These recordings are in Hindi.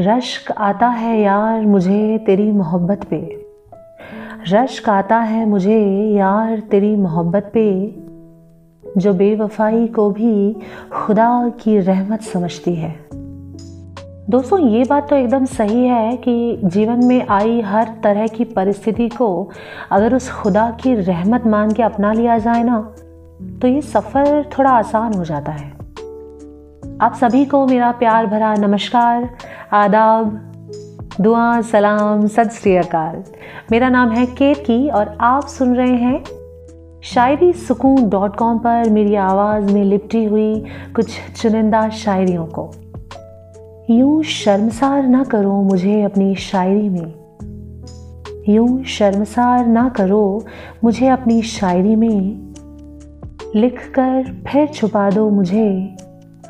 रश्क आता है यार मुझे तेरी मोहब्बत पे। रश्क आता है मुझे यार तेरी मोहब्बत पे। जो बेवफाई को भी खुदा की रहमत समझती है। दोस्तों, ये बात तो एकदम सही है कि जीवन में आई हर तरह की परिस्थिति को अगर उस खुदा की रहमत मान के अपना लिया जाए ना तो ये सफ़र थोड़ा आसान हो जाता है। आप सभी को मेरा प्यार भरा नमस्कार, आदाब, दुआ, सलाम, सत श्री अकाल। मेरा नाम है केतकी और आप सुन रहे हैं शायरी सुकून डॉट कॉम पर मेरी आवाज़ में लिपटी हुई कुछ चुनिंदा शायरियों को। यूँ शर्मसार ना करो मुझे अपनी शायरी में। यूँ शर्मसार ना करो मुझे अपनी शायरी में। लिख कर फिर छुपा दो मुझे।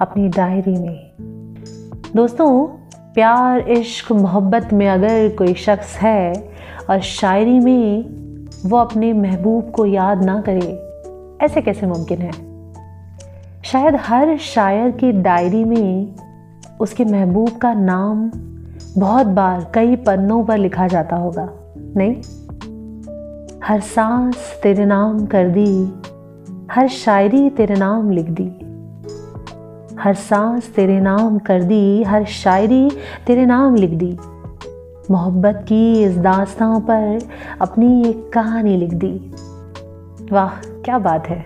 अपनी डायरी में। दोस्तों, प्यार, इश्क, मोहब्बत में अगर कोई शख्स है और शायरी में वो अपने महबूब को याद ना करे, ऐसे कैसे मुमकिन है? शायद हर शायर की डायरी में उसके महबूब का नाम बहुत बार कई पन्नों पर लिखा जाता होगा, नहीं? हर सांस तेरे नाम कर दी, हर शायरी तेरे नाम लिख दी। हर सांस तेरे नाम कर दी, हर शायरी तेरे नाम लिख दी। मोहब्बत की इस दास्तां पर अपनी एक कहानी लिख दी। वाह, क्या बात है।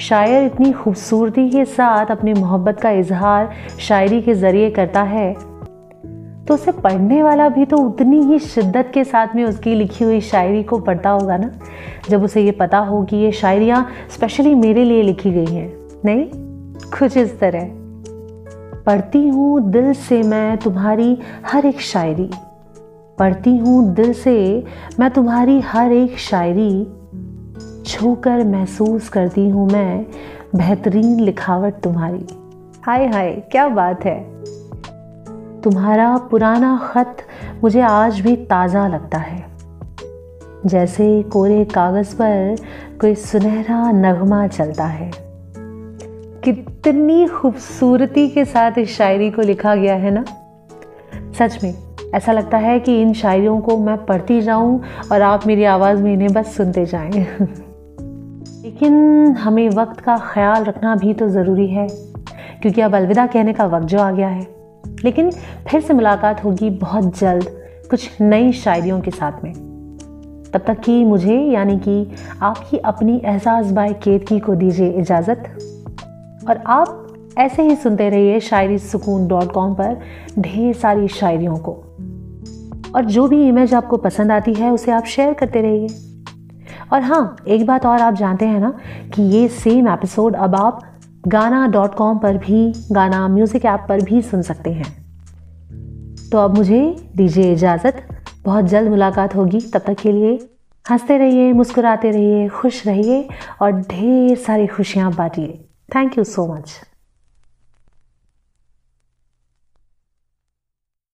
शायर इतनी खूबसूरती के साथ अपनी मोहब्बत का इजहार शायरी के ज़रिए करता है तो उसे पढ़ने वाला भी तो उतनी ही शिद्दत के साथ में उसकी लिखी हुई शायरी को पढ़ता होगा ना, जब उसे ये पता हो कि ये शायरियाँ स्पेशली मेरे लिए लिखी गई हैं, नहीं? कुछ इस तरह। पढ़ती हूँ दिल से मैं तुम्हारी हर एक शायरी। पढ़ती हूँ दिल से मैं तुम्हारी हर एक शायरी। छूकर महसूस करती हूँ मैं बेहतरीन लिखावट तुम्हारी। हाय हाय, क्या बात है। तुम्हारा पुराना ख़त मुझे आज भी ताज़ा लगता है। जैसे कोरे कागज़ पर कोई सुनहरा नगमा चलता है। कितनी खूबसूरती के साथ इस शायरी को लिखा गया है ना? सच में, ऐसा लगता है कि इन शायरियों को मैं पढ़ती जाऊँ और आप मेरी आवाज़ में इन्हें बस सुनते जाएँ। लेकिन हमें वक्त का ख्याल रखना भी तो ज़रूरी है, क्योंकि अब अलविदा कहने का वक्त जो आ गया है। लेकिन फिर से मुलाकात होगी बहुत जल्द कुछ नई शायरियों के साथ में। तब तक कि मुझे, यानी कि आपकी अपनी एहसास बाय केतकी को दीजिए इजाज़त। और आप ऐसे ही सुनते रहिए शायरी सुकून डॉट कॉम पर ढेर सारी शायरियों को। और जो भी इमेज आपको पसंद आती है, उसे आप शेयर करते रहिए। और हाँ एक बात और आप जानते हैं ना, कि ये सेम एपिसोड अब आप गाना डॉट कॉम पर भी, गाना म्यूज़िक ऐप पर भी सुन सकते हैं। तो अब मुझे दीजिए इजाज़त। बहुत जल्द मुलाकात होगी। तब तक के लिए हँसते रहिए, मुस्कुराते रहिए, खुश रहिए और ढेर सारी खुशियाँ बांटिए। Thank you so much